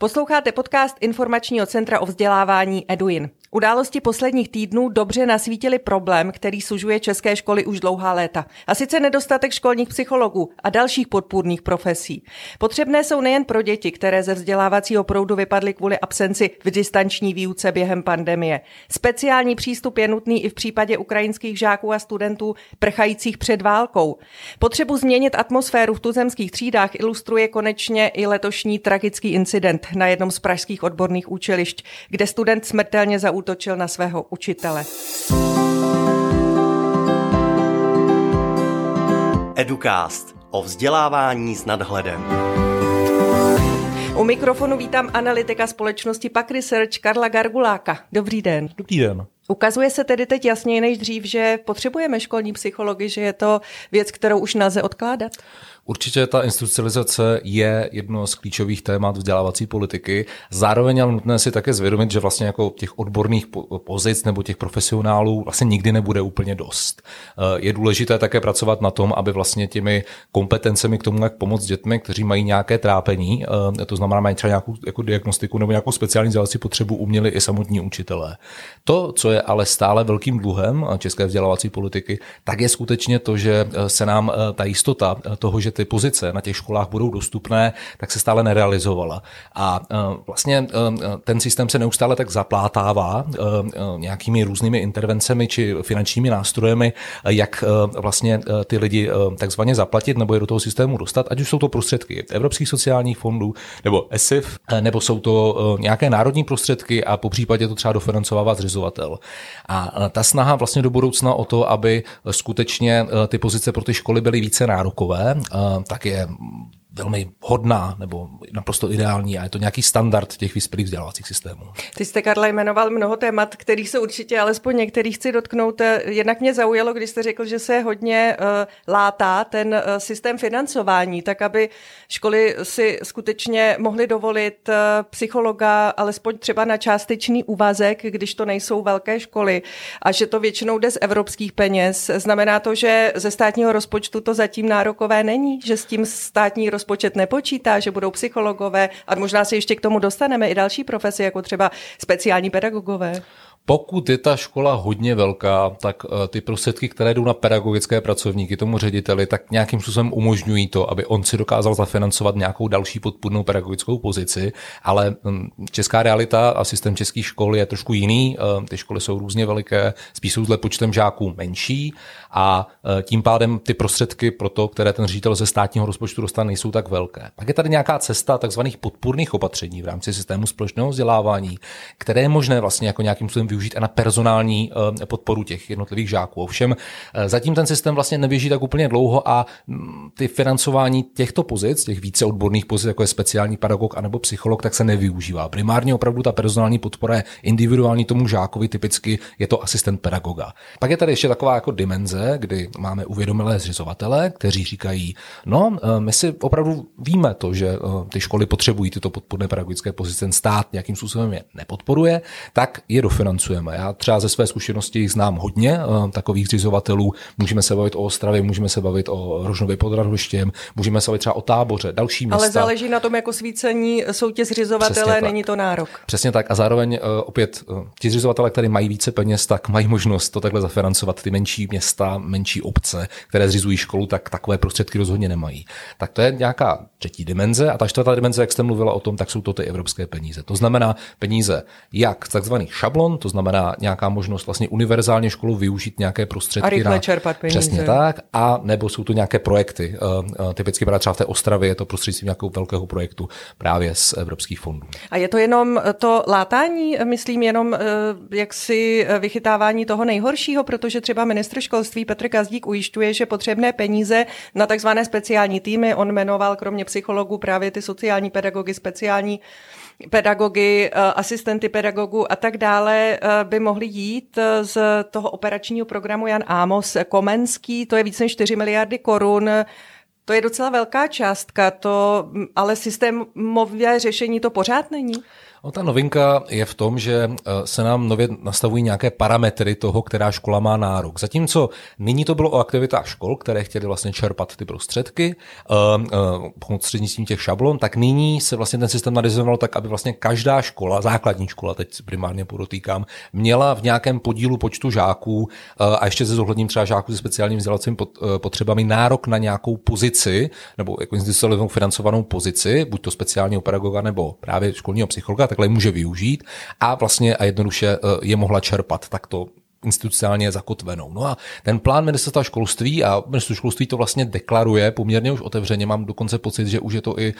Posloucháte podcast Informačního centra o vzdělávání Eduin. Události posledních týdnů dobře nasvítili problém, který sužuje české školy už dlouhá léta. A sice nedostatek školních psychologů a dalších podpůrných profesí. Potřebné jsou nejen pro děti, které ze vzdělávacího proudu vypadly kvůli absenci v distanční výuce během pandemie. Speciální přístup je nutný i v případě ukrajinských žáků a studentů prchajících před válkou. Potřebu změnit atmosféru v tuzemských třídách ilustruje konečně i letošní tragický incident na jednom z pražských odborných učilišť, kde student smrtelně zaútočil na svého učitele. Educast o vzdělávání s nadhledem. U mikrofonu vítám analytika společnosti Pak Research Karla Garguláka. Dobrý den. Dobrý den. Ukazuje se tedy teď jasněji než dřív, že potřebujeme školní psychologi, že je to věc, kterou už nelze odkládat? Určitě ta institucionalizace je jedno z klíčových témat vzdělávací politiky. Zároveň ale nutné si také zvědomit, že vlastně jako těch odborných pozic nebo těch profesionálů vlastně nikdy nebude úplně dost. Eh, je důležité také pracovat na tom, aby vlastně těmi kompetencemi k tomu, jak pomoct dětmi, kteří mají nějaké trápení, eh, to znamená, mají třeba nějakou jako diagnostiku nebo nějakou speciální vzdělávací potřebu, uměli i samotní učitelé. To, co je ale stále velkým dluhem české vzdělávací politiky, tak je skutečně to, že eh, se nám ta jistota toho, že ty pozice na těch školách budou dostupné, tak se stále nerealizovala. A e, vlastně e, ten systém se neustále tak zaplátává e, nějakými různými intervencemi či finančními nástrojemi, jak vlastně ty lidi takzvaně zaplatit nebo je do toho systému dostat, ať už jsou to prostředky evropských sociálních fondů nebo ESIF, nebo jsou to nějaké národní prostředky a po případě to třeba dofinancovává zřizovatel. A ta snaha vlastně do budoucna o to, aby skutečně ty pozice pro ty školy byly více nárokové, tak je velmi hodná nebo naprosto ideální a je to nějaký standard těch vyspělých vzdělávacích systémů. Ty jste, Karla, jmenoval mnoho témat, kterých se určitě alespoň některých chci dotknout. Jednak mě zaujalo, když jste řekl, že se hodně uh, látá ten uh, systém financování, tak aby školy si skutečně mohly dovolit uh, psychologa alespoň třeba na částečný úvazek, když to nejsou velké školy a že to většinou jde z evropských peněz. Znamená to, že ze státního rozpočtu to zatím nárokové není, že s tím státní rozpočet rozpočet nepočítá, že budou psychologové a možná se ještě k tomu dostaneme i další profese, jako třeba speciální pedagogové. Pokud je ta škola hodně velká, tak eh, ty prostředky, které jdou na pedagogické pracovníky, tomu řediteli, tak nějakým způsobem umožňují to, aby on si dokázal zafinancovat nějakou další podpůrnou pedagogickou pozici, ale hm, česká realita a systém českých škol je trošku jiný. Eh, ty školy jsou různě veliké, spíš jsou zle počtem žáků menší a eh, tím pádem ty prostředky pro to, které ten ředitel ze státního rozpočtu dostane, nejsou tak velké. Pak je tady nějaká cesta takzvaných podpůrných opatření v rámci systému společného vzdělávání, které je možné vlastně jako nějakým způsobem využít i na personální eh, podporu těch jednotlivých žáků. Ovšem eh, zatím ten systém vlastně neběží tak úplně dlouho a mm, ty financování těchto pozic, těch více odborných pozic, jako je speciální pedagog anebo psycholog, tak se nevyužívá. Primárně opravdu ta personální podpora je individuální tomu žákovi, typicky je to asistent pedagoga. Pak je tady ještě taková jako dimenze, kdy máme uvědomilé zřizovatele, kteří říkají, no, eh, my si opravdu víme to, že ty školy potřebují tyto podporné pedagogické pozice, ten stát nějakým způsobem je nepodporuje, tak je dofinancují financujeme. Já třeba ze své zkušenosti znám hodně uh, takových zřizovatelů. Můžeme se bavit o Ostravě, můžeme se bavit o Rožnově pod Radhoštěm, můžeme se bavit třeba o táboře, další města. Ale záleží na tom, jako svícení jsou ti zřizovatelé, není to nárok. Přesně tak. A zároveň uh, opět uh, ti zřizovatelé, kteří mají více peněz, tak mají možnost to takhle zafinancovat. Ty menší města, menší obce, které zřizují školu, tak takové prostředky rozhodně nemají. Tak to je nějaká třetí dimenze. A ta čtvrtá dimenze, jak jste mluvila o tom, tak jsou to ty evropské peníze. To znamená peníze jak takzvaných šablon, to znamená nějaká možnost vlastně univerzálně školu využít nějaké prostředky. A rychle na, čerpat peníze. Přesně tak. A nebo jsou to nějaké projekty. Eh, eh, typicky právě třeba v té Ostravě je to prostřednictvím nějakého velkého projektu právě z evropských fondů. A je to jenom to látání, myslím, jenom eh, jaksi vychytávání toho nejhoršího, protože třeba ministr školství Petr Gazdík ujišťuje, že potřebné peníze na takzvané speciální týmy, on jmenoval kromě psychologů právě ty sociální pedagogy, speciální pedagogy, eh, asistenty pedagogů a tak dále eh, by mohli jít eh, z toho operačního programu Jan Amos Komenský, to je více než 4 miliardy korun. To je docela velká částka, to, ale systémové řešení to pořád není? No, ta novinka je v tom, že se nám nově nastavují nějaké parametry toho, která škola má nárok. Zatímco nyní to bylo o aktivitách škol, které chtěly vlastně čerpat ty prostředky prostřednictvím těch šablon, tak nyní se vlastně ten systém nadizoval tak, aby vlastně každá škola, základní škola, teď primárně podotýkám, měla v nějakém podílu počtu žáků a ještě se zohledním třeba žáků se speciálním vzdělávacími potřebami nárok na nějakou pozici nebo jako institucionalizovanou financovanou pozici, buď to speciálního pedagoga nebo právě školního psychologa, takhle může využít a vlastně a jednoduše eh, je mohla čerpat takto institucionálně zakotvenou. No a ten plán ministerstva školství a ministerstvo školství to vlastně deklaruje poměrně už otevřeně. Mám dokonce pocit, že už je to i e,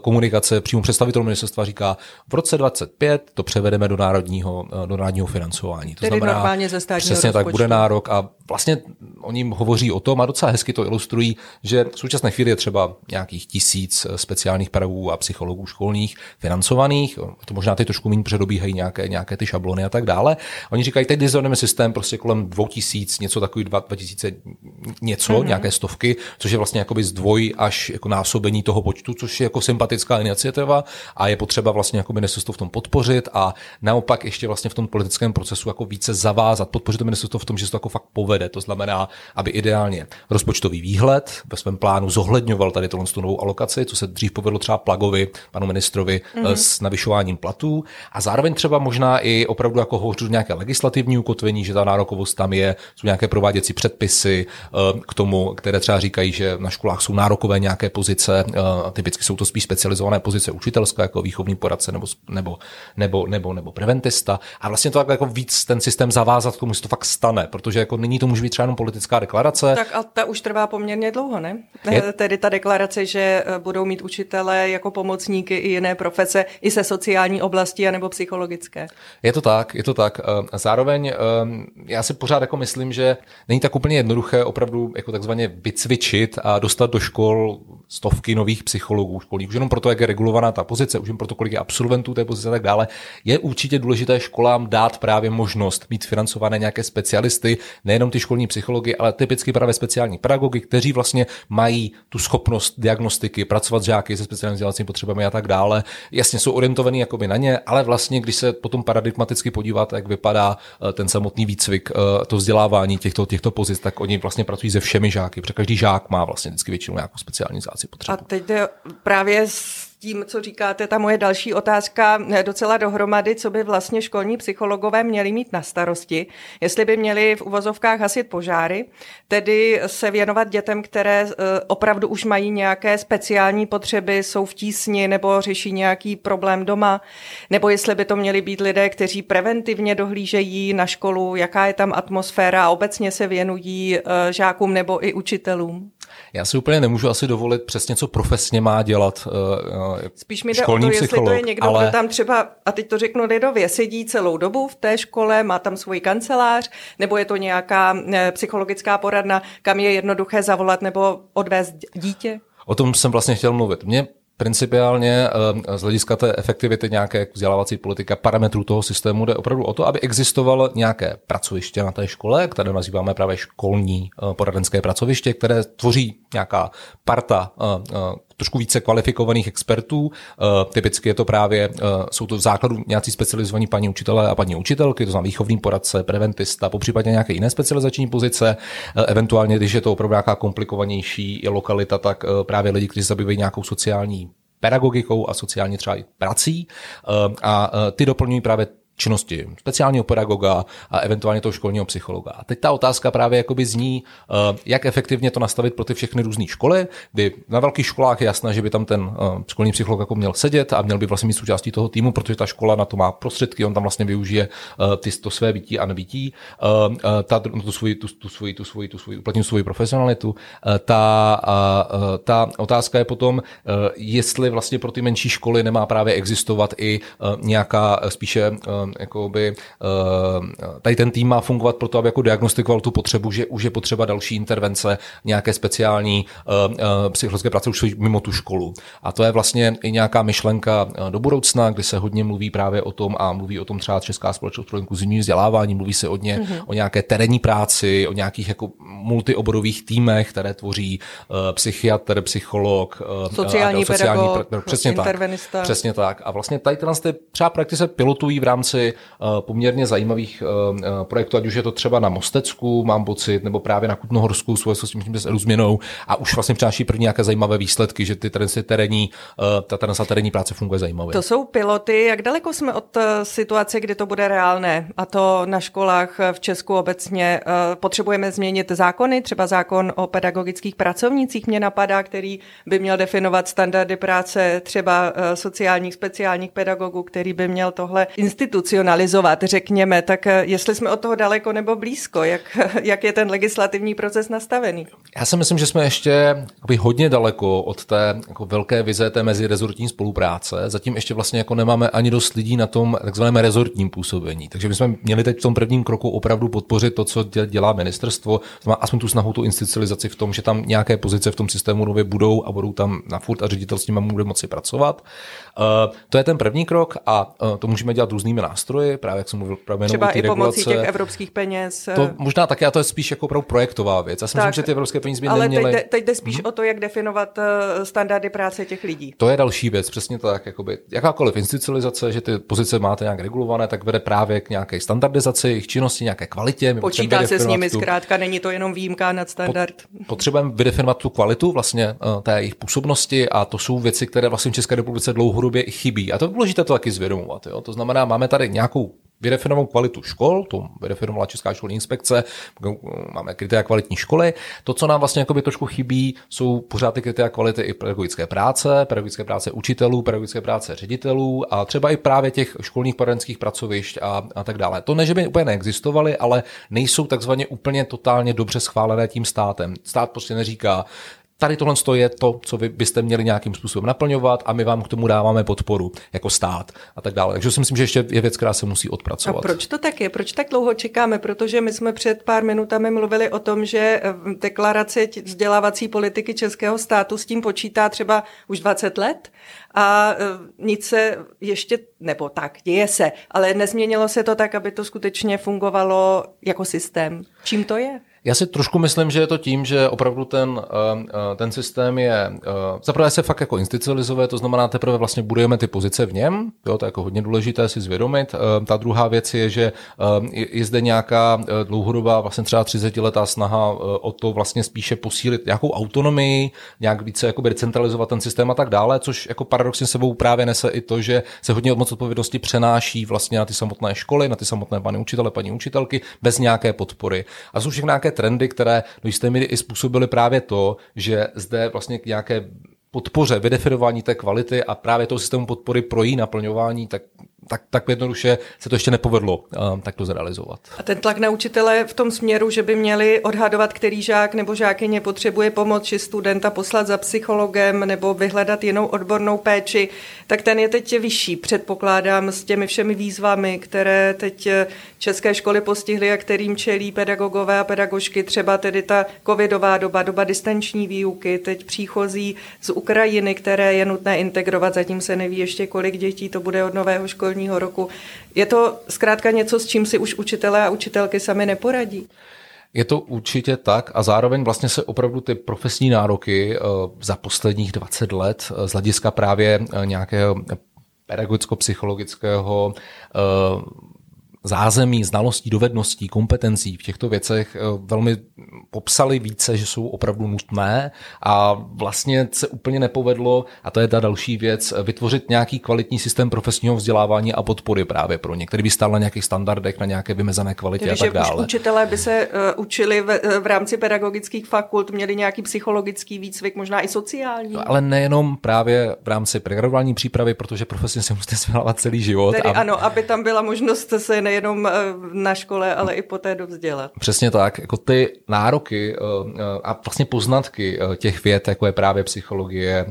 komunikace přímo představitel ministerstva říká, v roce 25 to převedeme do národního, e, do národního financování. To Tedy znamená, normálně ze státního přesně rozpočtu. tak bude nárok a vlastně oni hovoří o tom a docela hezky to ilustrují, že v současné chvíli je třeba nějakých tisíc e, speciálních pedagogů a psychologů školních financovaných. To možná ty trošku méně předobíhají nějaké, nějaké ty šablony a tak dále. Oni říkají, teď systém systém prostě kolem 2000, něco takový 2000 něco, mm-hmm. nějaké stovky, což je vlastně jakoby zdvoj až jako násobení toho počtu, což je jako sympatická iniciativa a je potřeba vlastně jako ministerstvo v tom podpořit a naopak ještě vlastně v tom politickém procesu jako více zavázat, podpořit to ministerstvo v tom, že se to jako fakt povede. To znamená, aby ideálně rozpočtový výhled ve svém plánu zohledňoval tady tu novou alokaci, co se dřív povedlo třeba Plagovi, panu ministrovi, mm-hmm. s navyšováním platů a zároveň třeba možná i opravdu jako hovořit nějaké legislativní ukotvení, že ta nárokovost tam je, jsou nějaké prováděcí předpisy eh, k tomu, které třeba říkají, že na školách jsou nárokové nějaké pozice, eh, typicky jsou to spíš specializované pozice učitelské, jako výchovní poradce nebo, nebo, nebo, nebo, nebo preventista. A vlastně to tak jako víc ten systém zavázat k tomu, že to fakt stane, protože jako nyní to může být třeba jenom politická deklarace. Tak a ta už trvá poměrně dlouho, ne? Je... Tedy ta deklarace, že eh, budou mít učitelé jako pomocníky i jiné profese, i se sociální oblasti, anebo psychologické. Je to tak, je to tak. Zároveň já si pořád jako myslím, že není tak úplně jednoduché opravdu jako takzvaně vycvičit a dostat do škol stovky nových psychologů školních. Už jenom proto, jak je regulovaná ta pozice, už jenom proto, kolik je absolventů té pozice a tak dále, je určitě důležité školám dát právě možnost mít financované nějaké specialisty, nejenom ty školní psychologi, ale typicky právě speciální pedagogy, kteří vlastně mají tu schopnost diagnostiky, pracovat s žáky se speciálními vzdělávacími potřebami a tak dále. Jasně jsou orientovaní jakoby na ně, ale vlastně, když se potom paradigmaticky podíváte, jak vypadá eh, ten samotný výcvik, eh, to vzdělávání těchto, těchto pozic, tak oni vlastně pracují se všemi žáky, protože každý žák má vlastně vždycky většinou nějakou specializaci potřebu. A teď jde právě tím, co říkáte, ta moje další otázka docela dohromady, co by vlastně školní psychologové měli mít na starosti, jestli by měli v uvozovkách hasit požáry, tedy se věnovat dětem, které eh, opravdu už mají nějaké speciální potřeby, jsou v tísni nebo řeší nějaký problém doma, nebo jestli by to měli být lidé, kteří preventivně dohlížejí na školu, jaká je tam atmosféra a obecně se věnují eh, žákům nebo i učitelům. Já si úplně nemůžu asi dovolit přesně, co profesně má dělat uh, Spíš mi jde o to, jestli to je někdo, ale... kdo tam třeba, a teď to řeknu lidově, sedí celou dobu v té škole, má tam svůj kancelář, nebo je to nějaká ne, psychologická poradna, kam je jednoduché zavolat nebo odvést dítě? O tom jsem vlastně chtěl mluvit. Mně Principiálně z hlediska té efektivity nějaké vzdělávací politika parametrů toho systému jde opravdu o to, aby existovalo nějaké pracoviště na té škole, které nazýváme právě školní poradenské pracoviště, které tvoří nějaká parta trošku více kvalifikovaných expertů. Typicky je to právě, jsou to v základu nějací specializovaní paní učitelé a paní učitelky, to znamená výchovný poradce, preventista, popřípadě nějaké jiné specializační pozice. Eventuálně, když je to opravdu nějaká komplikovanější lokalita, tak právě lidi, kteří zabývají nějakou sociální pedagogikou a sociálně třeba i prací. A ty doplňují právě činnosti speciálního pedagoga a eventuálně toho školního psychologa. A teď ta otázka právě jakoby zní, eh, jak efektivně to nastavit pro ty všechny různé školy, kdy na velkých školách je jasné, že by tam ten eh, školní psycholog jako měl sedět a měl by vlastně mít součástí toho týmu, protože ta škola na to má prostředky, on tam vlastně využije eh, ty, to své bytí a nebytí, ta, tu svoji, tu, tu svoji, tu svoji, tu svoji, uplatnit svoji profesionalitu. Ta, ta otázka je potom, jestli vlastně pro ty menší školy nemá právě existovat i nějaká spíše jakoby, tady ten tým má fungovat pro to, aby jako diagnostikoval tu potřebu, že už je potřeba další intervence, nějaké speciální psychologické práce už mimo tu školu. A to je vlastně i nějaká myšlenka do budoucna, kdy se hodně mluví právě o tom a mluví o tom třeba Česká společnost pro inkluzivní vzdělávání, mluví se hodně mm-hmm. o nějaké terénní práci, o nějakých jako multioborových týmech, které tvoří uh, psychiatr, psycholog, uh, sociální, a, sociální pedagog, pr- přesně tak, přesně tak. A vlastně tady tyhle ty třeba projekty se pilotují v rámci uh, poměrně zajímavých uh, projektů, ať už je to třeba na Mostecku, mám pocit, nebo právě na Kutnohorsku, tím s Eruzměnou a už vlastně přináší první nějaké zajímavé výsledky, že ty terénní, ta terénní práce funguje zajímavě. To jsou piloty. Jak daleko jsme od situace, kdy to bude reálné? A to na školách v Česku obecně potřebujeme změnit zákony, třeba zákon o pedagogických pracovnících mě napadá, který by měl definovat standardy práce třeba eh, sociálních speciálních pedagogů, který by měl tohle institucionalizovat, řekněme. Tak eh, jestli jsme od toho daleko nebo blízko, jak, jak je ten legislativní proces nastavený? Já si myslím, že jsme ještě hodně daleko od té jako velké vize té mezirezortní spolupráce. Zatím ještě vlastně jako nemáme ani dost lidí na tom takzvaném rezortním působení. Takže bychom měli teď v tom prvním kroku opravdu podpořit to, co dělá ministerstvo, má aspoň tu snahu, tu institucionalizaci v tom, že tam nějaké pozice v tom systému nově budou a budou tam na furt a ředitel s nimi bude moci pracovat. Uh, to je ten první krok a uh, to můžeme dělat různými nástroji, právě jak jsem mluvil, právě Třeba i pomocí regulace. těch evropských peněz. To možná taky, a to je spíš jako opravdu projektová věc. Já si tak, myslím, že ty evropské peníze by ale neměly... teď, teď jde spíš hmm. o to, jak definovat standardy práce těch lidí. To je další věc, přesně tak. Jakoby, jakákoliv institucionalizace, že ty pozice máte nějak regulované, tak vede právě k nějaké standardizaci jejich činnosti, nějaké kvalitě. Počítá se s nimi, tu... zkrátka není to jenom výjimka nad standard. Potřebujeme vydefinovat tu kvalitu vlastně uh, té jejich působnosti a to jsou věci, které vlastně v České republice dlouhodobě chybí. A to je důležité to taky zvědomovat. Jo? To znamená, máme tady nějakou vydefinovanou kvalitu škol, to vydefinovala Česká školní inspekce, máme kritéria kvalitní školy. To, co nám vlastně jakoby trošku chybí, jsou pořád ty kritéria kvality i pedagogické práce, pedagogické práce učitelů, pedagogické práce ředitelů a třeba i právě těch školních poradenských pracovišť a, a tak dále. To ne, že by úplně neexistovaly, ale nejsou takzvaně úplně totálně dobře schválené tím státem. Stát prostě neříká, tady tohle je to, co vy byste měli nějakým způsobem naplňovat a my vám k tomu dáváme podporu jako stát a tak dále. Takže si myslím, že ještě je věc, která se musí odpracovat. A proč to tak je? Proč tak dlouho čekáme? Protože my jsme před pár minutami mluvili o tom, že eh, deklarace vzdělávací politiky českého státu s tím počítá třeba už 20 let a eh, nic se ještě, nebo tak, děje se, ale nezměnilo se to tak, aby to skutečně fungovalo jako systém. Čím to je? Já si trošku myslím, že je to tím, že opravdu ten, eh, eh, ten systém je, eh, zaprvé se fakt jako institucionalizuje, to znamená teprve vlastně budujeme ty pozice v něm, jo, to je jako hodně důležité si zvědomit. Ta druhá věc je, že je zde nějaká dlouhodobá, vlastně třeba 30 letá snaha o to vlastně spíše posílit nějakou autonomii, nějak více jakoby decentralizovat ten systém a tak dále, což jako paradoxně sebou právě nese i to, že se hodně moc odpovědnosti přenáší vlastně na ty samotné školy, na ty samotné paní učitele, paní učitelky, bez nějaké podpory. A jsou všechny nějaké trendy, které do jisté míry i způsobily právě to, že zde vlastně k nějaké podpoře, vydefinování té kvality a právě toho systému podpory pro její naplňování, tak tak, tak jednoduše se to ještě nepovedlo uh, takto zrealizovat. A ten tlak na učitele v tom směru, že by měli odhadovat, který žák nebo žákyně potřebuje pomoc, či studenta poslat za psychologem nebo vyhledat jinou odbornou péči, tak ten je teď vyšší, předpokládám, s těmi všemi výzvami, které teď české školy postihly a kterým čelí pedagogové a pedagožky, třeba tedy ta covidová doba, doba distanční výuky, teď příchozí z Ukrajiny, které je nutné integrovat, zatím se neví ještě, kolik dětí to bude od nového školního školního roku. Je to zkrátka něco, s čím si už učitelé a učitelky sami neporadí? Je to určitě tak a zároveň vlastně se opravdu ty profesní nároky eh, za posledních 20 let eh, z hlediska právě eh, nějakého pedagogicko-psychologického zázemí, znalostí, dovedností, kompetencí v těchto věcech eh, velmi popsali více, že jsou opravdu nutné a vlastně se úplně nepovedlo, a to je ta další věc, vytvořit nějaký kvalitní systém profesního vzdělávání a podpory právě pro ně, který by stál na nějakých standardech, na nějaké vymezené kvalitě Tedy, a tak dále. Už učitelé by se uh, učili v, eh, v rámci pedagogických fakult, měli nějaký psychologický výcvik, možná i sociální. No, ale nejenom právě v rámci programování přípravy, protože profesně se musíte vzdělávat celý život. Tedy a... ano, aby tam byla možnost se ne jenom na škole, ale i poté dovzdělat. Přesně tak. Jako ty nároky a vlastně poznatky těch věd, jako je právě psychologie,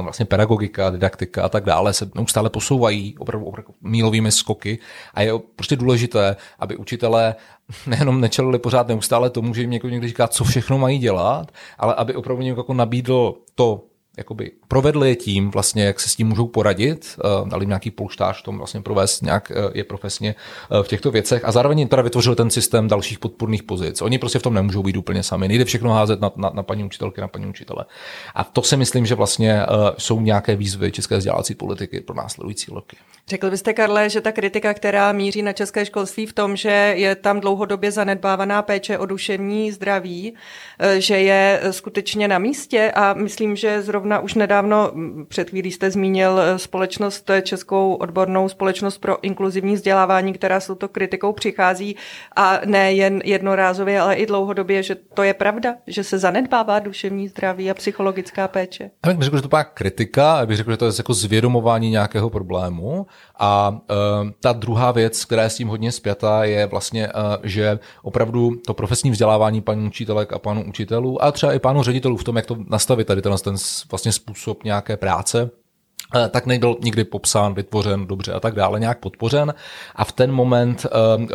vlastně pedagogika, didaktika a tak dále, se neustále posouvají opravdu, opravdu mílovými skoky a je prostě důležité, aby učitelé nejenom nečelili pořád neustále tomu, že jim někdo někdy říká, co všechno mají dělat, ale aby opravdu někdo jako nabídl to, jakoby provedli je tím, vlastně, jak se s tím můžou poradit, uh, dali jim nějaký polštář tom vlastně provést nějak uh, je profesně uh, v těchto věcech a zároveň teda vytvořil ten systém dalších podpůrných pozic. Oni prostě v tom nemůžou být úplně sami. Nejde všechno házet na, na, na paní učitelky, na paní učitele. A to si myslím, že vlastně jsou nějaké výzvy české vzdělávací politiky pro následující roky. Řekl byste, Karle, že ta kritika, která míří na české školství v tom, že je tam dlouhodobě zanedbávaná péče o duševní zdraví, že je skutečně na místě a myslím, že zrovna už nedávno, před chvílí jste zmínil společnost, Českou odbornou společnost pro inkluzivní vzdělávání, která s touto kritikou přichází a ne jen jednorázově, ale i dlouhodobě, že to je pravda, že se zanedbává duševní zdraví a psychologická péče. Já bych řekl, že to je kritika, já bych řekl, že to je jako zvědomování nějakého problému a uh, ta druhá věc, která je s tím hodně zpětá, je vlastně, uh, že opravdu to profesní vzdělávání paní učitelek a pánů učitelů a třeba i pánů ředitelů v tom, jak to nastavit tady ten, ten vlastně způsob nějaké práce, tak nebyl nikdy popsán, vytvořen dobře a tak dále, nějak podpořen. A v ten moment uh, uh,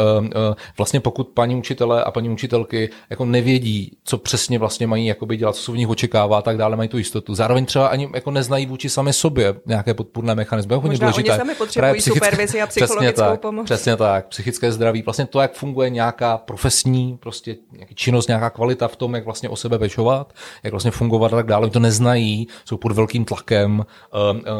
vlastně pokud paní učitelé a paní učitelky jako nevědí, co přesně vlastně mají jakoby dělat, co se v nich očekává a tak dále, mají tu jistotu. Zároveň třeba ani jako neznají vůči sami sobě nějaké podpůrné mechanismy. Možná důležité. oni sami potřebují psychické, supervizi a psychologickou přesně tak, pomoc. Přesně tak, psychické zdraví, vlastně to, jak funguje nějaká profesní prostě nějaký činnost, nějaká kvalita v tom, jak vlastně o sebe pečovat, jak vlastně fungovat a tak dále. Oni to neznají, jsou pod velkým tlakem,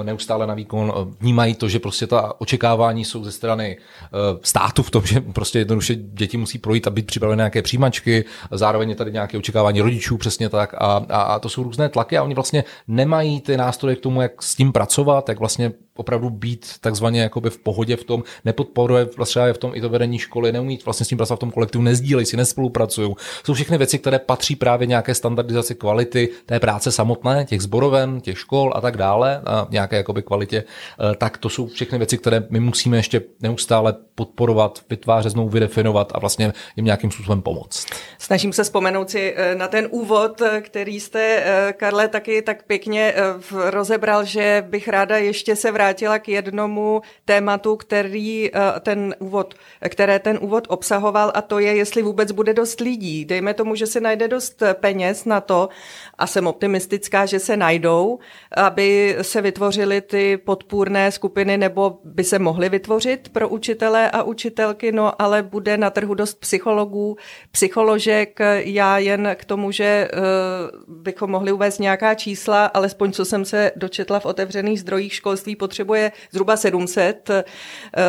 neustále na výkon, eh, vnímají to, že prostě ta očekávání jsou ze strany eh, státu v tom, že prostě jednoduše děti musí projít a být připravené nějaké přijímačky, zároveň je tady nějaké očekávání rodičů, přesně tak, a, a, a to jsou různé tlaky a oni vlastně nemají ty nástroje k tomu, jak s tím pracovat, jak vlastně opravdu být takzvaně jakoby v pohodě v tom, nepodporuje vlastně v tom i to vedení školy, neumí vlastně s tím pracovat v tom kolektivu, nezdílejí si, nespolupracují. Jsou všechny věci, které patří právě nějaké standardizaci kvality té práce samotné, těch zboroven, těch škol a tak dále, a jakoby kvalitě, eh, tak to jsou všechny věci, které my musíme ještě neustále podporovat, vytvářet, znovu vydefinovat a vlastně jim nějakým způsobem pomoct. Snažím se vzpomenout si eh, na ten úvod, eh, který jste, Karle, taky tak pěkně rozebral, že bych ráda ještě se vrátila k jednomu tématu, který ten úvod, které ten úvod obsahoval a to je, jestli vůbec bude dost lidí. Dejme tomu, že se najde dost peněz na to a jsem optimistická, že se najdou, aby se vytvořily ty podpůrné skupiny nebo by se mohly vytvořit pro učitele a učitelky, no ale bude na trhu dost psychologů, psycholožek. Já jen k tomu, že uh, bychom mohli uvést nějaká čísla, alespoň co jsem se dočetla v otevřených zdrojích školství, potřebuje zhruba 700 eh,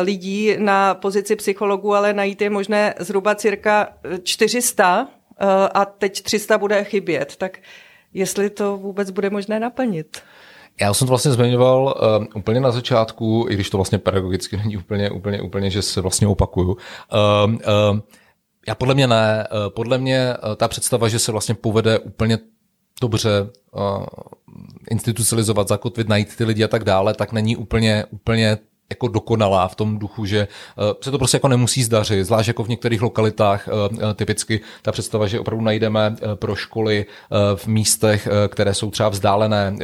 lidí na pozici psychologů, ale najít je možné zhruba cirka 400 eh, a teď 300 bude chybět. Tak jestli to vůbec bude možné naplnit. Já jsem to vlastně zmiňoval uh, úplně na začátku, i když to vlastně pedagogicky není úplně, úplně, úplně, že se vlastně opakuju. Uh, uh, já podle mě ne. Podle mě uh, ta představa, že se vlastně povede úplně dobře uh, institucionalizovat, zakotvit, najít ty lidi a tak dále, tak není úplně, úplně jako dokonalá v tom duchu, že eh, se to prostě jako nemusí zdařit, zvlášť jako v některých lokalitách eh, eh, typicky ta představa, že opravdu najdeme pro školy v místech, které jsou třeba vzdálené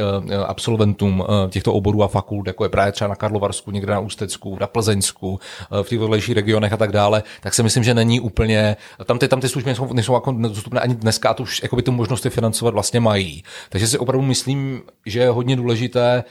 absolventům těchto oborů a fakult, jako je právě třeba na Karlovarsku, někde na Ústecku, na Plzeňsku, v těch vedlejších regionech a tak dále, tak si myslím, že není úplně, tam ty, tam ty služby nejsou, nejsou jako nedostupné ani dneska a to už jakoby ty možnosti financovat vlastně mají. Takže si opravdu myslím, že je hodně důležité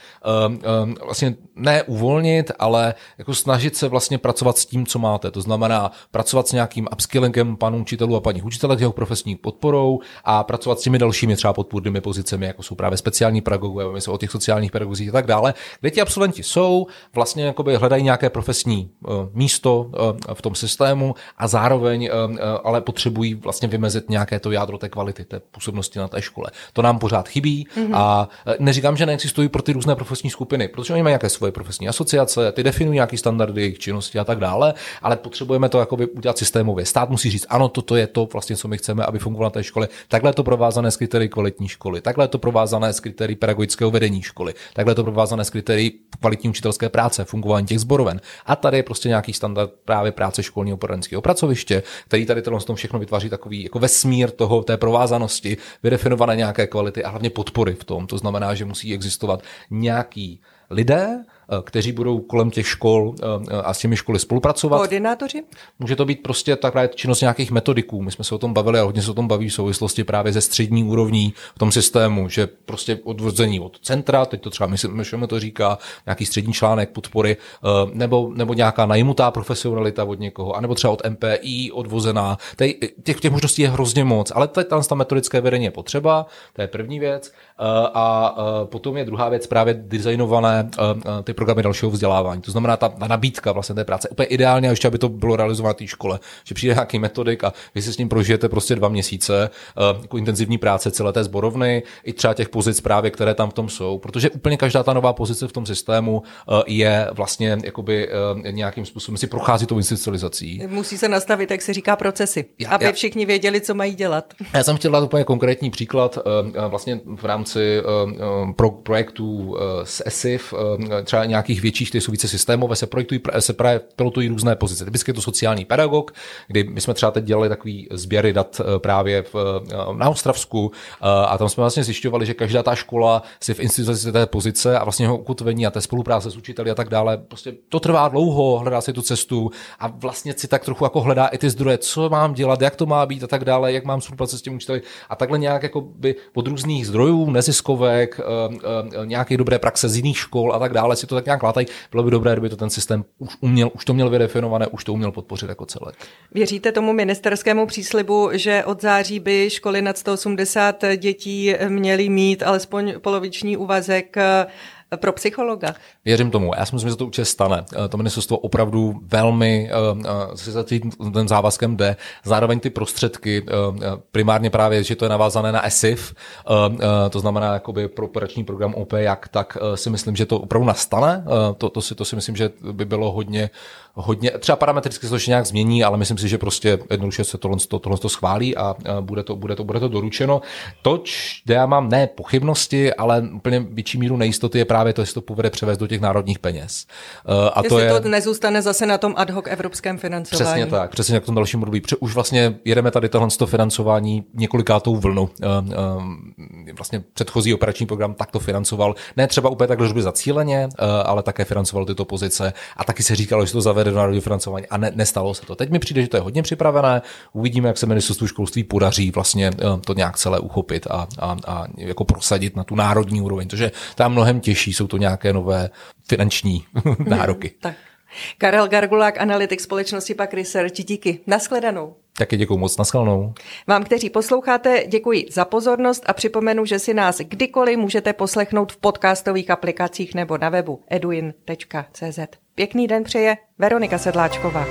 vlastně ne uvolnit, ale jako snažit se vlastně pracovat s tím, co máte. To znamená pracovat s nějakým upskillingem panů učitelů a paní učitelek, jeho profesní podporou a pracovat s těmi dalšími třeba podpůrnými pozicemi, jako jsou právě speciální pedagogové, my o těch sociálních pedagogích a tak dále, kde ti absolventi jsou, vlastně jakoby hledají nějaké profesní uh, místo uh, v tom systému a zároveň uh, ale potřebují vlastně vymezit nějaké to jádro té kvality, té působnosti na té škole. To nám pořád chybí mm-hmm. a neříkám, že neexistují pro ty různé profesní skupiny, protože oni mají nějaké svoje profesní asociace, ty definují nějaký standardy jejich činnosti a tak dále, ale potřebujeme to jakoby udělat systémově. Stát musí říct, ano, toto je to, vlastně, co my chceme, aby fungovalo na té škole. Takhle je to provázané s kritérii kvalitní školy, takhle je to provázané s kritérii pedagogického vedení školy, takhle je to provázané s kritérii kvalitní učitelské práce, fungování těch zboroven. A tady je prostě nějaký standard právě práce školního poradenského pracoviště, který tady tohle tom všechno vytváří takový jako vesmír toho, té provázanosti, vydefinované nějaké kvality a hlavně podpory v tom. To znamená, že musí existovat nějaký lidé, kteří budou kolem těch škol eh, a s těmi školy spolupracovat. Koordinátoři? Může to být prostě taková činnost nějakých metodiků. My jsme se o tom bavili a hodně se o tom baví v souvislosti právě ze střední úrovní v tom systému, že prostě odvození od centra, teď to třeba my to říká, nějaký střední článek podpory, eh, nebo, nebo nějaká najmutá profesionalita od někoho, anebo třeba od MPI odvozená. Těch, těch možností je hrozně moc, ale tady tam ta metodické vedení je potřeba, to je první věc. A potom je druhá věc právě designované ty programy dalšího vzdělávání. To znamená, ta, ta nabídka vlastně té práce úplně ideálně, a ještě aby to bylo realizováno v té škole, že přijde nějaký metodik a vy si s ním prožijete prostě dva měsíce jako intenzivní práce celé té zborovny, i třeba těch pozic právě, které tam v tom jsou, protože úplně každá ta nová pozice v tom systému je vlastně jakoby nějakým způsobem si prochází tou institucionalizací. Musí se nastavit, jak se říká, procesy, já, aby já, všichni věděli, co mají dělat. Já jsem chtěl dát úplně konkrétní příklad vlastně v rámci pro, projektů s ESIF, třeba nějakých větších, které jsou více systémové, se projektují, se právě pilotují různé pozice. Typicky je to sociální pedagog, kdy my jsme třeba teď dělali takový sběry dat eh, právě v, eh, na Ostravsku eh, a tam jsme vlastně zjišťovali, že každá ta škola si v instituci té pozice a vlastně jeho ukotvení a té spolupráce s učiteli a tak dále, prostě to trvá dlouho, hledá si tu cestu a vlastně si tak trochu jako hledá i ty zdroje, co mám dělat, jak to má být a tak dále, jak mám spolupracovat s těmi učiteli a takhle nějak jako by od různých zdrojů, neziskovek, nějaké dobré praxe z jiných škol a tak dále si to tak nějak látají. Bylo by dobré, kdyby to ten systém už uměl, už to měl vydefinované, už to uměl podpořit jako celek. Věříte tomu ministerskému příslibu, že od září by školy nad 180 dětí měly mít alespoň poloviční úvazek pro psychologa. Věřím tomu. Já si myslím, že to určitě stane. Eh, to ministerstvo opravdu velmi uh, si za tím závazkem jde. Zároveň ty prostředky, primárně právě, že to je navázané na ESIF, to znamená jakoby pro operační program OP, jak, tak si myslím, že to opravdu nastane. To, to, si, to si myslím, že by bylo hodně, hodně, třeba parametricky se to ještě nějak změní, ale myslím si, že prostě jednoduše se tohle, to, tohle to schválí a bude to, bude to, bude to doručeno. To, kde já mám ne pochybnosti, ale úplně větší míru nejistoty je právě to, jestli to povede převést do těch národních peněz. A jestli to, je... to nezůstane zase na tom ad hoc evropském financování. Přesně tak, přesně jak v tom dalším období. Už vlastně jedeme tady tohle financování několikátou vlnu. Vlastně předchozí operační program takto financoval, ne třeba úplně tak zacíleně, ale také financoval tyto pozice a taky se říkalo, že to zavede do národního financování a ne, nestalo se to. Teď mi přijde, že to je hodně připravené, uvidíme, jak se ministerstvu školství podaří vlastně eh, to nějak celé uchopit a, a, a jako prosadit na tu národní úroveň, protože tam mnohem těžší jsou to nějaké nové finanční nároky. tak. Karel Gargulák, analytik společnosti Pak Research, díky. Naschledanou. Taky děkuji moc, naschledanou. Vám, kteří posloucháte, děkuji za pozornost a připomenu, že si nás kdykoliv můžete poslechnout v podcastových aplikacích nebo na webu eduin.cz. Pěkný den přeje Veronika Sedláčková.